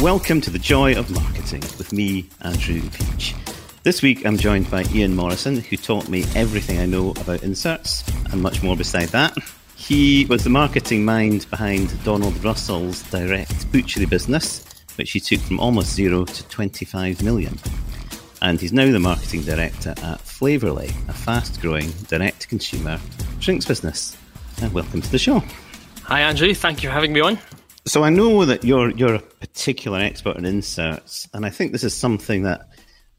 Welcome to the Joy of Marketing with me, Andrew Peach. This week I'm joined by Ian Morrison, who taught me everything I know about inserts and much more beside that. He was the marketing mind behind Donald Russell's direct butchery business, which he took from almost zero to 25 million. And he's now the marketing director at Flavourly, a fast growing direct consumer drinks business. And welcome to the show. Hi, Andrew. Thank you for having me on. So I know that you're you're a particular expert in inserts, and I think this is something that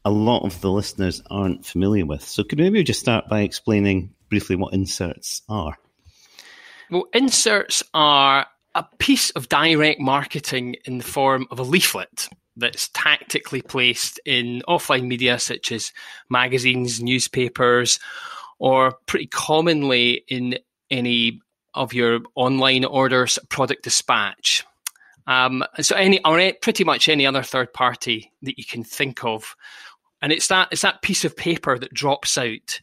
a lot of the listeners aren't familiar with. So could maybe just start by explaining briefly what inserts are? Well, inserts are a piece of direct marketing in the form of a leaflet that's tactically placed in offline media such as magazines, newspapers, or pretty commonly in any of your online orders product dispatch. Um, so any or pretty much any other third party that you can think of, and it's that it's that piece of paper that drops out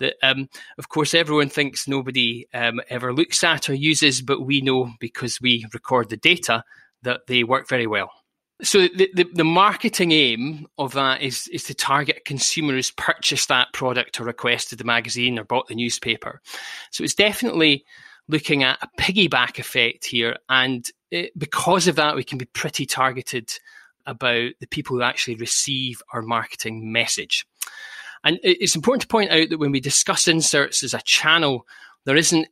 that, um, of course, everyone thinks nobody um, ever looks at or uses, but we know because we record the data that they work very well. So the, the, the, marketing aim of that is is to target a consumer who's purchased that product or requested the magazine or bought the newspaper. So it's definitely looking at a piggyback effect here. And it, because of that, we can be pretty targeted about the people who actually receive our marketing message. And it's important to point out that when we discuss inserts as a channel, there isn't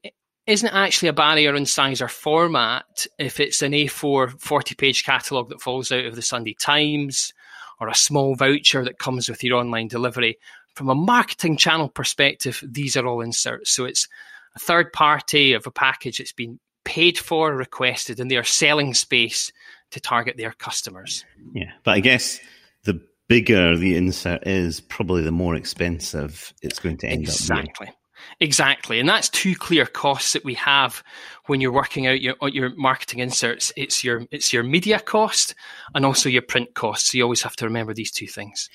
isn't actually a barrier in size or format if it's an A4 40 page catalogue that falls out of the Sunday Times or a small voucher that comes with your online delivery. From a marketing channel perspective, these are all inserts. So it's a third party of a package that's been paid for, requested, and they are selling space to target their customers. Yeah, but I guess the bigger the insert is, probably the more expensive it's going to end exactly. up Exactly. Exactly. And that's two clear costs that we have when you're working out your your marketing inserts. It's your it's your media cost and also your print cost. So you always have to remember these two things.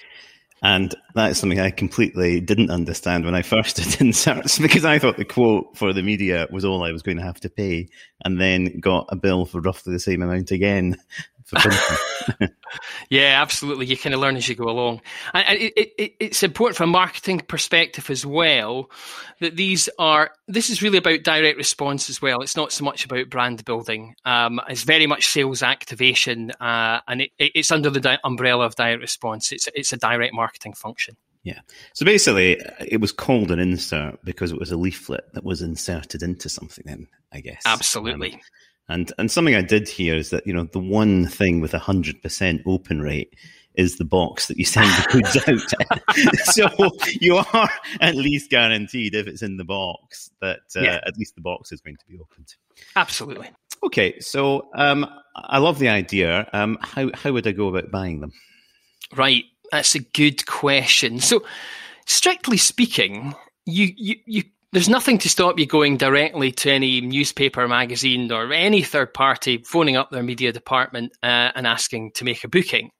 And that is something I completely didn't understand when I first did inserts because I thought the quote for the media was all I was going to have to pay and then got a bill for roughly the same amount again yeah, absolutely. You kind of learn as you go along. And it, it, it's important from a marketing perspective as well that these are, this is really about direct response as well. It's not so much about brand building. Um, it's very much sales activation uh, and it, it's under the di- umbrella of direct response. It's, it's a direct marketing function. Yeah. So basically, it was called an insert because it was a leaflet that was inserted into something. Then I guess absolutely. Um, and and something I did hear is that you know the one thing with a hundred percent open rate is the box that you send the goods out. so you are at least guaranteed if it's in the box that uh, yeah. at least the box is going to be opened. Absolutely. Okay, so um, I love the idea. Um, how how would I go about buying them? Right, that's a good question. So, strictly speaking, you you you there's nothing to stop you going directly to any newspaper, magazine, or any third party, phoning up their media department uh, and asking to make a booking.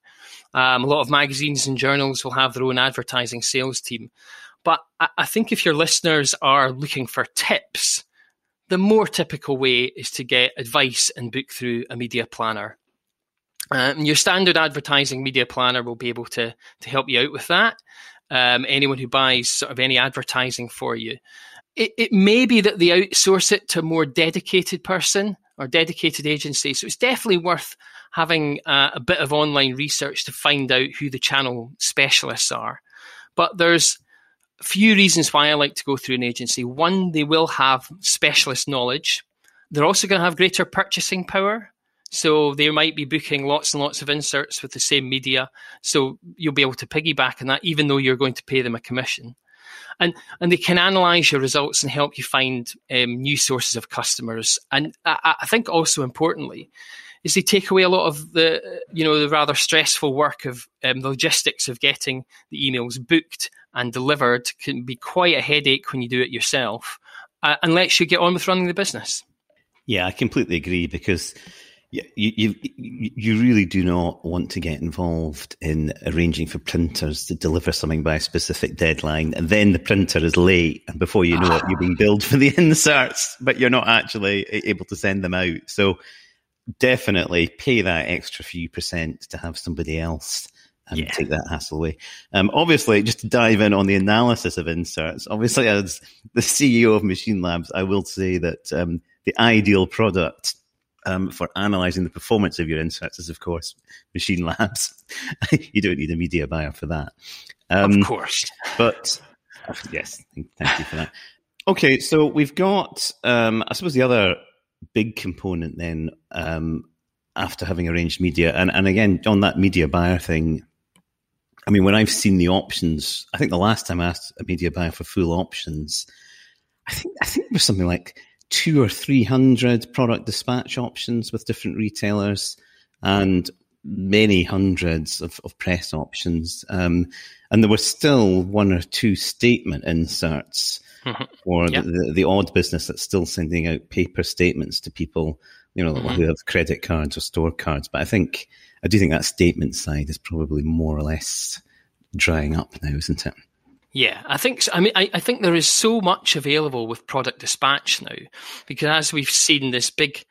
Um, a lot of magazines and journals will have their own advertising sales team. But I, I think if your listeners are looking for tips, the more typical way is to get advice and book through a media planner. Um, your standard advertising media planner will be able to to help you out with that. Um, anyone who buys sort of any advertising for you, it, it may be that they outsource it to a more dedicated person or dedicated agency. So it's definitely worth having uh, a bit of online research to find out who the channel specialists are. But there's a few reasons why I like to go through an agency. One, they will have specialist knowledge. They're also going to have greater purchasing power. So they might be booking lots and lots of inserts with the same media. So you'll be able to piggyback on that, even though you're going to pay them a commission and and they can analyze your results and help you find um, new sources of customers. And I, I, think also importantly is they take away a lot of the you know the rather stressful work of um, logistics of getting the emails booked and delivered can be quite a headache when you do it yourself, uh, and lets you get on with running the business. Yeah, I completely agree because you, you you really do not want to get involved in arranging for printers to deliver something by a specific deadline, and then the printer is late, and before you know ah. it, you're being billed for the inserts, but you're not actually able to send them out. So, definitely pay that extra few percent to have somebody else and yeah. take that hassle away. Um, obviously, just to dive in on the analysis of inserts, obviously, as the CEO of Machine Labs, I will say that um, the ideal product um, for analyzing the performance of your inserts is, of course, Machine Labs. you don't need a media buyer for that. Um, of course. But yes, thank you for that. Okay, so we've got, um, I suppose, the other big component then um, after having arranged media, and, and again, on that media buyer thing, I mean, when I've seen the options, I think the last time I asked a media buyer for full options, I think I think it was something like two or three hundred product dispatch options with different retailers, and many hundreds of, of press options. Um, and there were still one or two statement inserts mm-hmm. for the, the, the, odd business that's still sending out paper statements to people, you know, mm-hmm. who have credit cards or store cards. But I think I do think that statement side is probably more or less drying up now, isn't it? Yeah, I think. So. I mean, I, I, think there is so much available with product dispatch now, because as we've seen this big,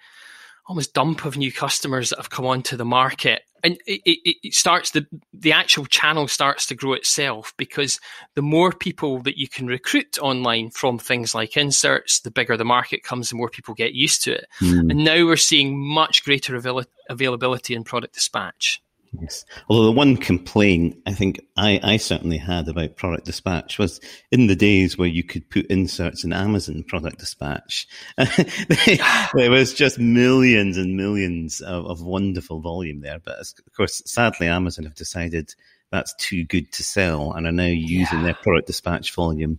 almost dump of new customers that have come onto the market, and it, it, it, starts the the actual channel starts to grow itself because the more people that you can recruit online from things like inserts, the bigger the market comes, the more people get used to it. Mm. And now we're seeing much greater avail- availability in product dispatch. Yes. Although the one complaint I think I, I certainly had about product dispatch was in the days where you could put inserts in Amazon product dispatch, there was just millions and millions of, of wonderful volume there. But of course, sadly, Amazon have decided that's too good to sell and are now using yeah. their product dispatch volume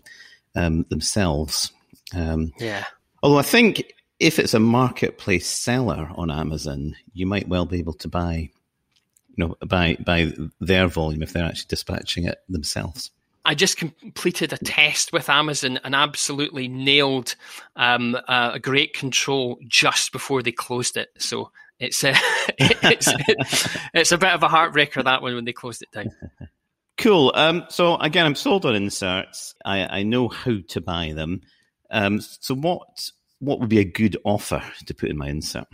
um, themselves. Um, yeah. Although I think if it's a marketplace seller on Amazon, you might well be able to buy you know, by by their volume if they're actually dispatching it themselves. I just completed a test with Amazon and absolutely nailed um, uh, a great control just before they closed it. So it's a, it's it's a bit of a heartbreaker that one when they closed it down. Cool. Um, so again, I'm sold on inserts. I, I know how to buy them. Um, so what what would be a good offer to put in my insert?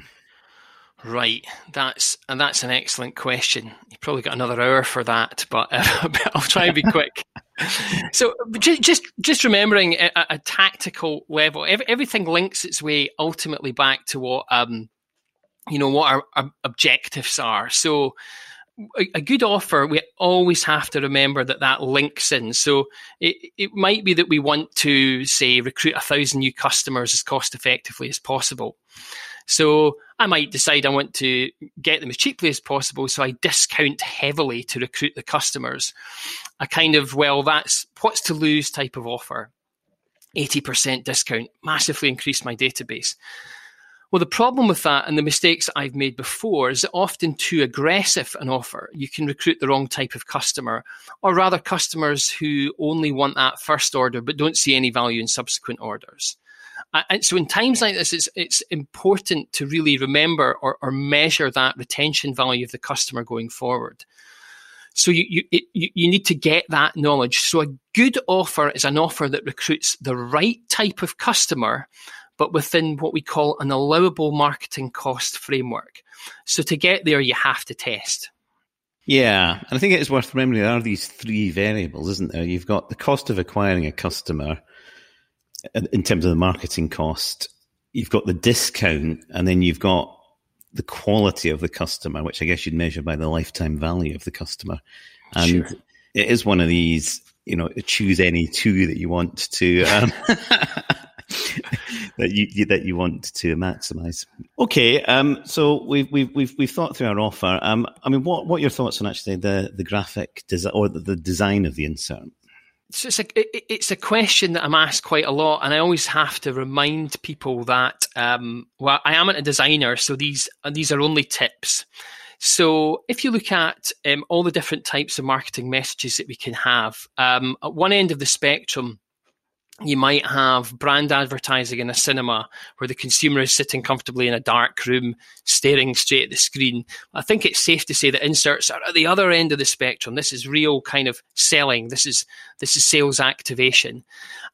Right, that's and that's an excellent question. You probably got another hour for that, but uh, I'll try and be quick. so, just just remembering a, a tactical level, every, everything links its way ultimately back to what um, you know what our, our objectives are. So, a, a, good offer, we always have to remember that that links in. So it, it might be that we want to say recruit a thousand new customers as cost effectively as possible. So I might decide I want to get them as cheaply as possible. So I discount heavily to recruit the customers. A kind of, well, that's what's to lose type of offer. 80% discount, massively increase my database. Well, the problem with that and the mistakes I've made before is that often too aggressive an offer, you can recruit the wrong type of customer, or rather customers who only want that first order but don't see any value in subsequent orders. And so in times like this, it's, it's important to really remember or, or measure that retention value of the customer going forward. So you, you, it, you need to get that knowledge. So a good offer is an offer that recruits the right type of customer, but within what we call an allowable marketing cost framework. So to get there, you have to test. Yeah, and I think it is worth remembering there are these three variables, isn't there? You've got the cost of acquiring a customer, in terms of the marketing cost, you've got the discount and then you've got the quality of the customer, which I guess you'd measure by the lifetime value of the customer. And sure. it is one of these, you know, choose any two that you want to, um, that you, that you want to maximize. Okay. Um, so we've, we've, we've, we've thought through our offer. Um, I mean, what, what are your thoughts on actually the, the graphic design or the, the design of the insert? So it's a it's a question that I'm asked quite a lot, and I always have to remind people that um, well, I am not a designer, so these these are only tips. So if you look at um, all the different types of marketing messages that we can have, um, at one end of the spectrum, you might have brand advertising in a cinema where the consumer is sitting comfortably in a dark room staring straight at the screen. I think it's safe to say that inserts are at the other end of the spectrum. This is real kind of selling. This is this is sales activation.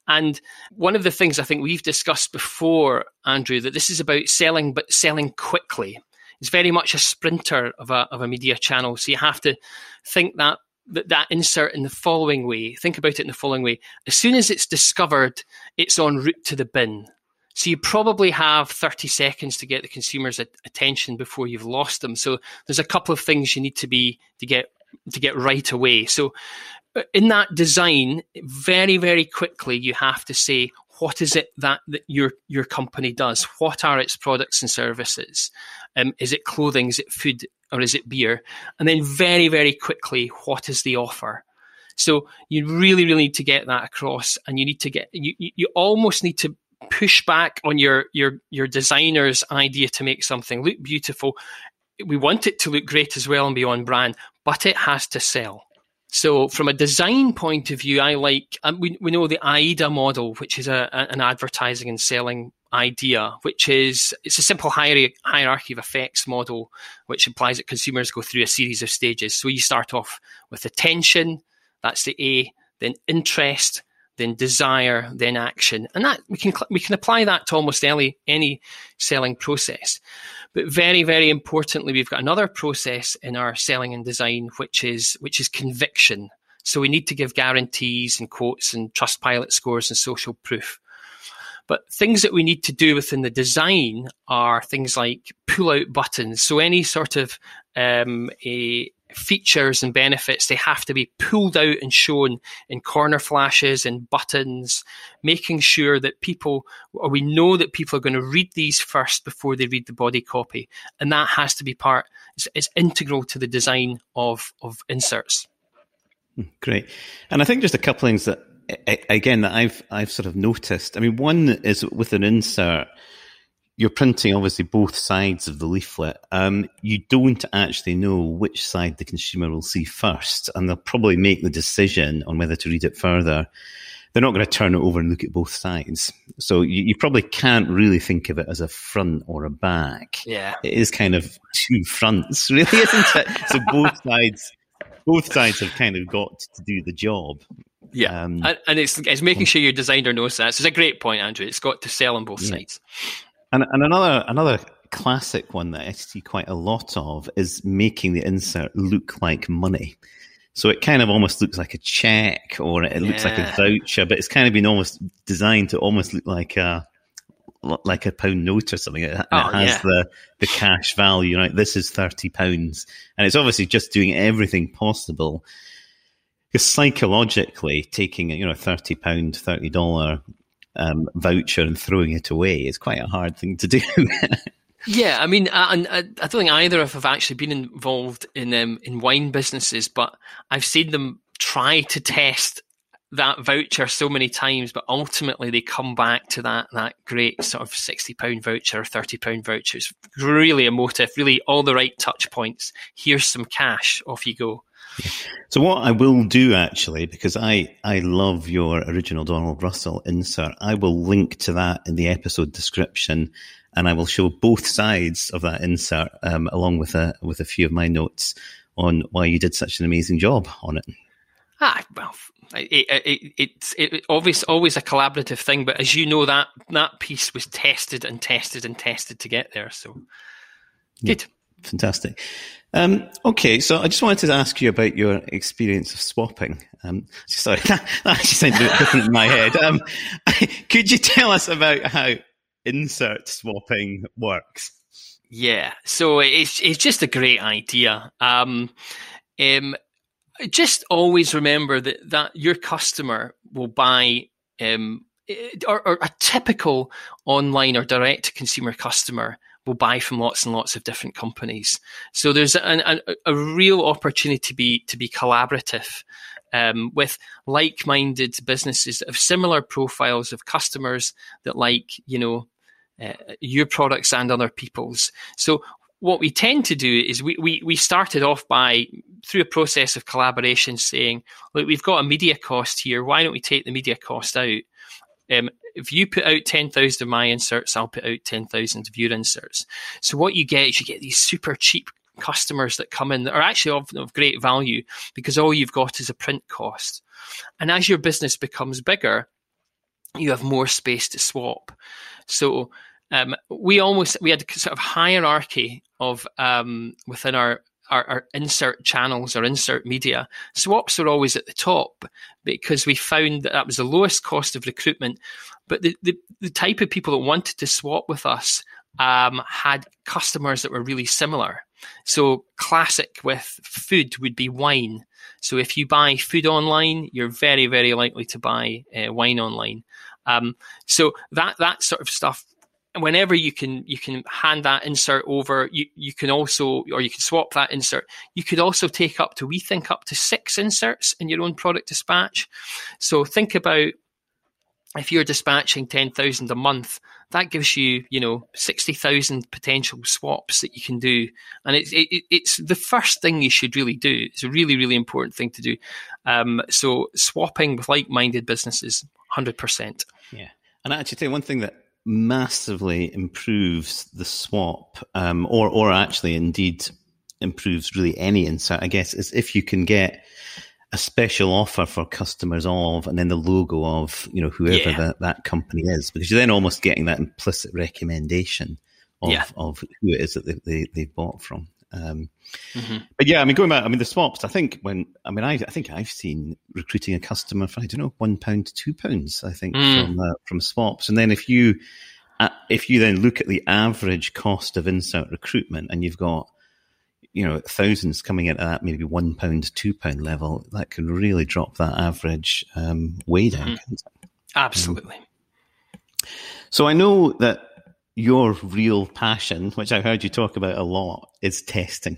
And one of the things I think we've discussed before, Andrew, that this is about selling but selling quickly. It's very much a sprinter of a of a media channel. So you have to think that that, that insert in the following way. Think about it in the following way. As soon as it's discovered, it's en route to the bin. So you probably have 30 seconds to get the consumer's attention before you've lost them. So there's a couple of things you need to be to get to get right away. So uh, in that design, very very quickly you have to say what is it that, that your your company does? What are its products and services? Um, is it clothing? Is it food? Or is it beer? And then very very quickly, what is the offer? So you really really need to get that across, and you need to get you you almost need to push back on your your your designer's idea to make something look beautiful. We want it to look great as well and be on brand, but it has to sell. So, from a design point of view, I like um, we we know the AIDA model, which is a, an advertising and selling idea, which is it's a simple hierarchy of effects model, which implies that consumers go through a series of stages. So you start off with attention, that's the A, then interest, then desire, then action, and that we can we can apply that to almost any any selling process. But very very importantly, we've got another process in our selling and design, which is which is conviction. So we need to give guarantees and quotes and Trustpilot scores and social proof. But things that we need to do within the design are things like pull out buttons. So any sort of um, a features and benefits, they have to be pulled out and shown in corner flashes and buttons, making sure that people, or we know that people are going to read these first before they read the body copy. And that has to be part, it's, it's integral to the design of, of inserts. Hmm, great. And I think just a couple things that, again, that I've, I've sort of noticed. I mean, one is with an insert, you're printing obviously both sides of the leaflet. Um, you don't actually know which side the consumer will see first, and they'll probably make the decision on whether to read it further. They're not going to turn it over and look at both sides. So you, you probably can't really think of it as a front or a back. Yeah. It is kind of two fronts, really, isn't it? so both sides, both sides have kind of got to do the job. Yeah, um, and, and, it's it's making sure your designer knows that. So it's a great point, Andrew. It's got to sell on both yeah. sides. And, and another another classic one that I see quite a lot of is making the insert look like money. So it kind of almost looks like a check or it looks yeah. like a voucher, but it's kind of been almost designed to almost look like a like a pound note or something. It, oh, it has yeah. the the cash value, right? This is thirty pounds, and it's obviously just doing everything possible. Because psychologically, taking you know thirty pound, thirty dollar um, voucher and throwing it away is quite a hard thing to do. yeah, I mean, I, I, I, don't think either of have actually been involved in um, in wine businesses, but I've seen them try to test that voucher so many times, but ultimately they come back to that that great sort of sixty pound voucher or thirty pound voucher. It's really emotive, really all the right touch points. Here's some cash, off you go. So what I will do actually, because I, I love your original Donald Russell insert, I will link to that in the episode description and I will show both sides of that insert um, along with a, with a few of my notes on why you did such an amazing job on it. Ah, well, it, it, it's it, obvious, always a collaborative thing, but as you know, that that piece was tested and tested and tested to get there. So, good, yeah, fantastic. Um, okay, so I just wanted to ask you about your experience of swapping. Um, sorry, that actually sounded a bit different in my head. Um, could you tell us about how insert swapping works? Yeah, so it's it's just a great idea. Um, um, just always remember that that your customer will buy um, or, or a typical online or direct consumer customer will buy from lots and lots of different companies. So there's an, an, a real opportunity to be to be collaborative um, with like-minded businesses of similar profiles of customers that like you know uh, your products and other people's. So what we tend to do is we, we, we started off by through a process of collaboration saying, look, we've got a media cost here. Why don't we take the media cost out? Um, if you put out 10,000 of my inserts, I'll put out 10,000 of your inserts. So what you get is you get these super cheap customers that come in that are actually of, of great value because all you've got is a print cost. And as your business becomes bigger, you have more space to swap. So um, we almost we had a sort of hierarchy of um, within our, our, our insert channels or insert media. Swaps were always at the top because we found that that was the lowest cost of recruitment. But the, the, the type of people that wanted to swap with us um, had customers that were really similar. So classic with food would be wine. So if you buy food online, you're very, very likely to buy uh, wine online. Um, so that that sort of stuff. Whenever you can you can hand that insert over, you, you can also or you can swap that insert. You could also take up to we think up to six inserts in your own product dispatch. So think about if you're dispatching 10,000 a month, that gives you, you know, 60,000 potential swaps that you can do. And it's, it, it's the first thing you should really do. It's a really, really important thing to do. Um, so swapping with like-minded businesses, 100%. Yeah. And I actually tell you one thing that massively improves the swap, um, or, or actually indeed improves really any insert, I guess, is if you can get a special offer for customers of, and then the logo of, you know, whoever yeah. that, that company is, because you're then almost getting that implicit recommendation of, yeah. of who it is that they, they, they bought from. Um, mm-hmm. But yeah, I mean, going back, I mean, the swaps, I think when, I mean, I, I think I've seen recruiting a customer for, I don't know, one pound, two pounds, I think, mm. from, uh, from swaps. And then if you, uh, if you then look at the average cost of insert recruitment and you've got, you know thousands coming in at that maybe one pound, two pound level, that can really drop that average um, way down. Mm-hmm. Absolutely. Um, so I know that your real passion, which I've heard you talk about a lot, is testing.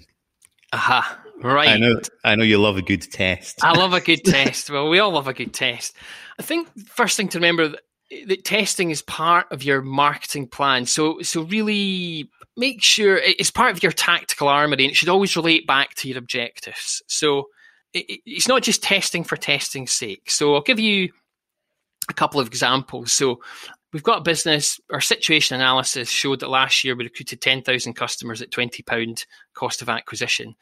Aha. Right. I know I know you love a good test. I love a good test. Well, we all love a good test. I think first thing to remember that, that testing is part of your marketing plan. So so really make sure it's part of your tactical armory and it should always relate back to your objectives. So it, it's not just testing for testing's sake. So I'll give you a couple of examples. So we've got a business, our situation analysis showed that last year we recruited 10,000 customers at £20 cost of acquisition.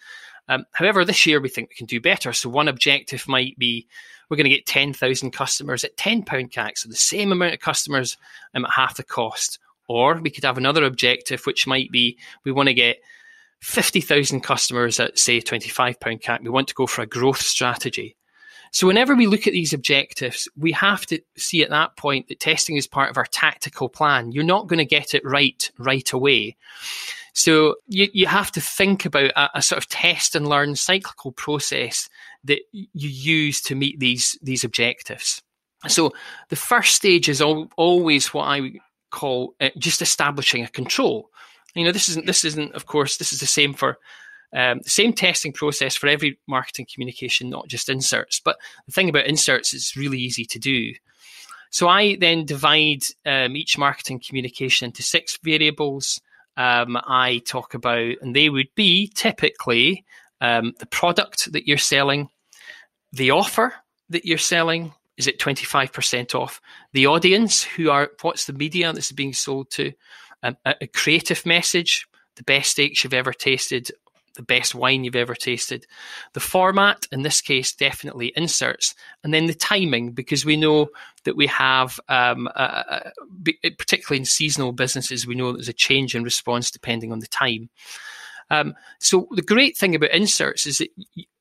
Um, however, this year we think we can do better. So one objective might be we're going to get 10,000 customers at £10 CAC, so the same amount of customers um, at half the cost. Or we could have another objective, which might be we want to get 50,000 customers at, say, £25 CAC. We want to go for a growth strategy. So, whenever we look at these objectives, we have to see at that point that testing is part of our tactical plan. You're not going to get it right right away. So, you, you have to think about a, a sort of test and learn cyclical process that you use to meet these, these objectives. So, the first stage is al- always what I call uh, just establishing a control. You know, this isn't this isn't of course this is the same for um, same testing process for every marketing communication, not just inserts. But the thing about inserts is really easy to do. So I then divide um, each marketing communication into six variables. Um, I talk about, and they would be typically um, the product that you're selling, the offer that you're selling, is it 25% off? The audience, who are, what's the media this is being sold to? Um, a, a, creative message, the best steaks you've ever tasted, the best wine you've ever tasted. The format, in this case, definitely inserts. And then the timing, because we know that we have, um, particularly in seasonal businesses, we know there's a change in response depending on the time. Um, so the great thing about inserts is that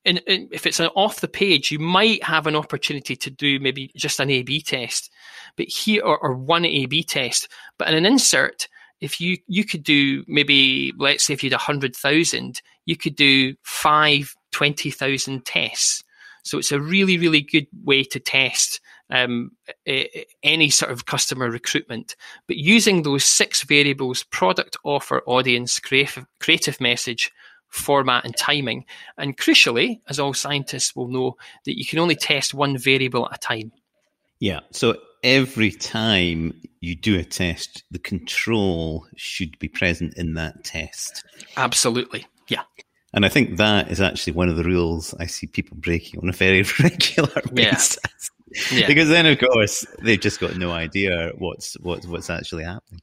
in, in, if it's an off the page, you might have an opportunity to do maybe just an A/B test, but here or, or one A/B test. But in an insert, if you you could do maybe let's say if you had hundred thousand, you could do five twenty thousand tests. So it's a really really good way to test um, any sort of customer recruitment. But using those six variables product, offer, audience, creative, creative message, format, and timing. And crucially, as all scientists will know, that you can only test one variable at a time. Yeah. So every time you do a test, the control should be present in that test. Absolutely. Yeah. And I think that is actually one of the rules I see people breaking on a very regular basis. Yeah. Yeah. because then, of course, they've just got no idea what's what's what's actually happening.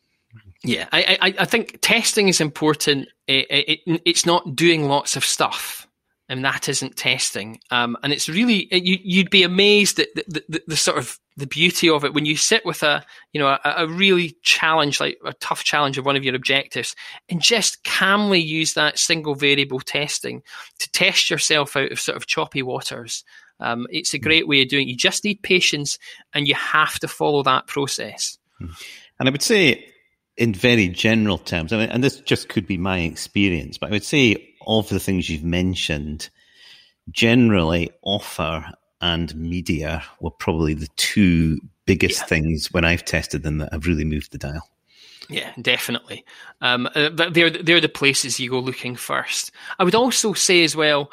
Yeah, I, I, I think testing is important. It, it, it's not doing lots of stuff. And that isn't testing. Um, and it's really you, would be amazed at the, the, the, sort of the beauty of it when you sit with a you know a, a, really challenge like a tough challenge of one of your objectives and just calmly use that single variable testing to test yourself out of sort of choppy waters. Um, it's a great way of doing. it. You just need patience, and you have to follow that process. And I would say, in very general terms, I mean, and this just could be my experience, but I would say of the things you've mentioned, generally offer and media were probably the two biggest yeah. things when I've tested them that have really moved the dial. Yeah, definitely. Um, uh, they're they're the places you go looking first. I would also say as well.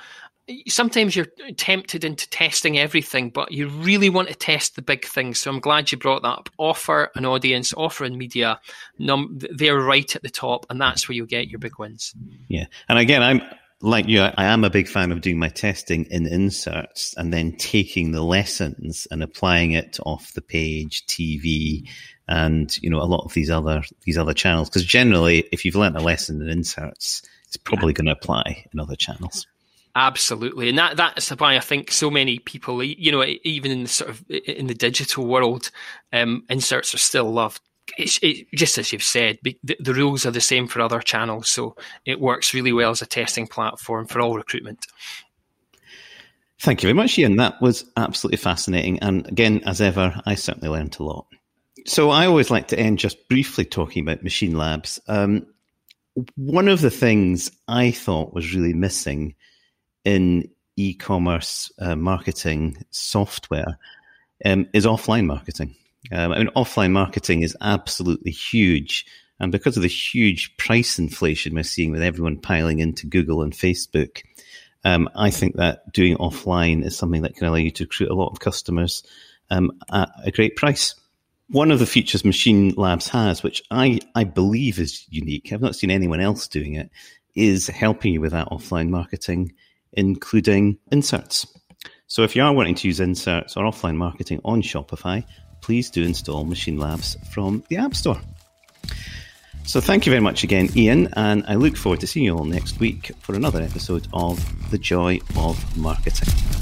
Sometimes you're tempted into testing everything, but you really want to test the big things. So I'm glad you brought that up. Offer an audience, offer in media. Num- they're right at the top, and that's where you'll get your big wins. Yeah, and again, I'm like you, I am a big fan of doing my testing in inserts and then taking the lessons and applying it off the page, TV, and you know a lot of these other these other channels. Because generally, if you've learned a lesson in inserts, it's probably yeah. going to apply in other channels. Absolutely, and that that's why I think so many people, you know, even in the sort of in the digital world, um, inserts are still loved it's it, just as you've said, the, the, rules are the same for other channels, so it works really well as a testing platform for all recruitment. Thank you very much, Ian. That was absolutely fascinating. And again, as ever, I certainly learned a lot. So I always like to end just briefly talking about machine labs. Um, one of the things I thought was really missing in e-commerce uh, marketing software um, is offline marketing. Um, I mean, offline marketing is absolutely huge. And because of the huge price inflation we're seeing with everyone piling into Google and Facebook, um, I think that doing offline is something that can allow you to recruit a lot of customers um, at a great price. One of the features Machine Labs has, which I, I believe is unique, I've not seen anyone else doing it, is helping you with that offline marketing, including inserts. So if you are wanting to use inserts or offline marketing on Shopify, please do install Machine Labs from the App Store. So thank you very much again, Ian, and I look forward to seeing you all next week for another episode of The Joy of Marketing.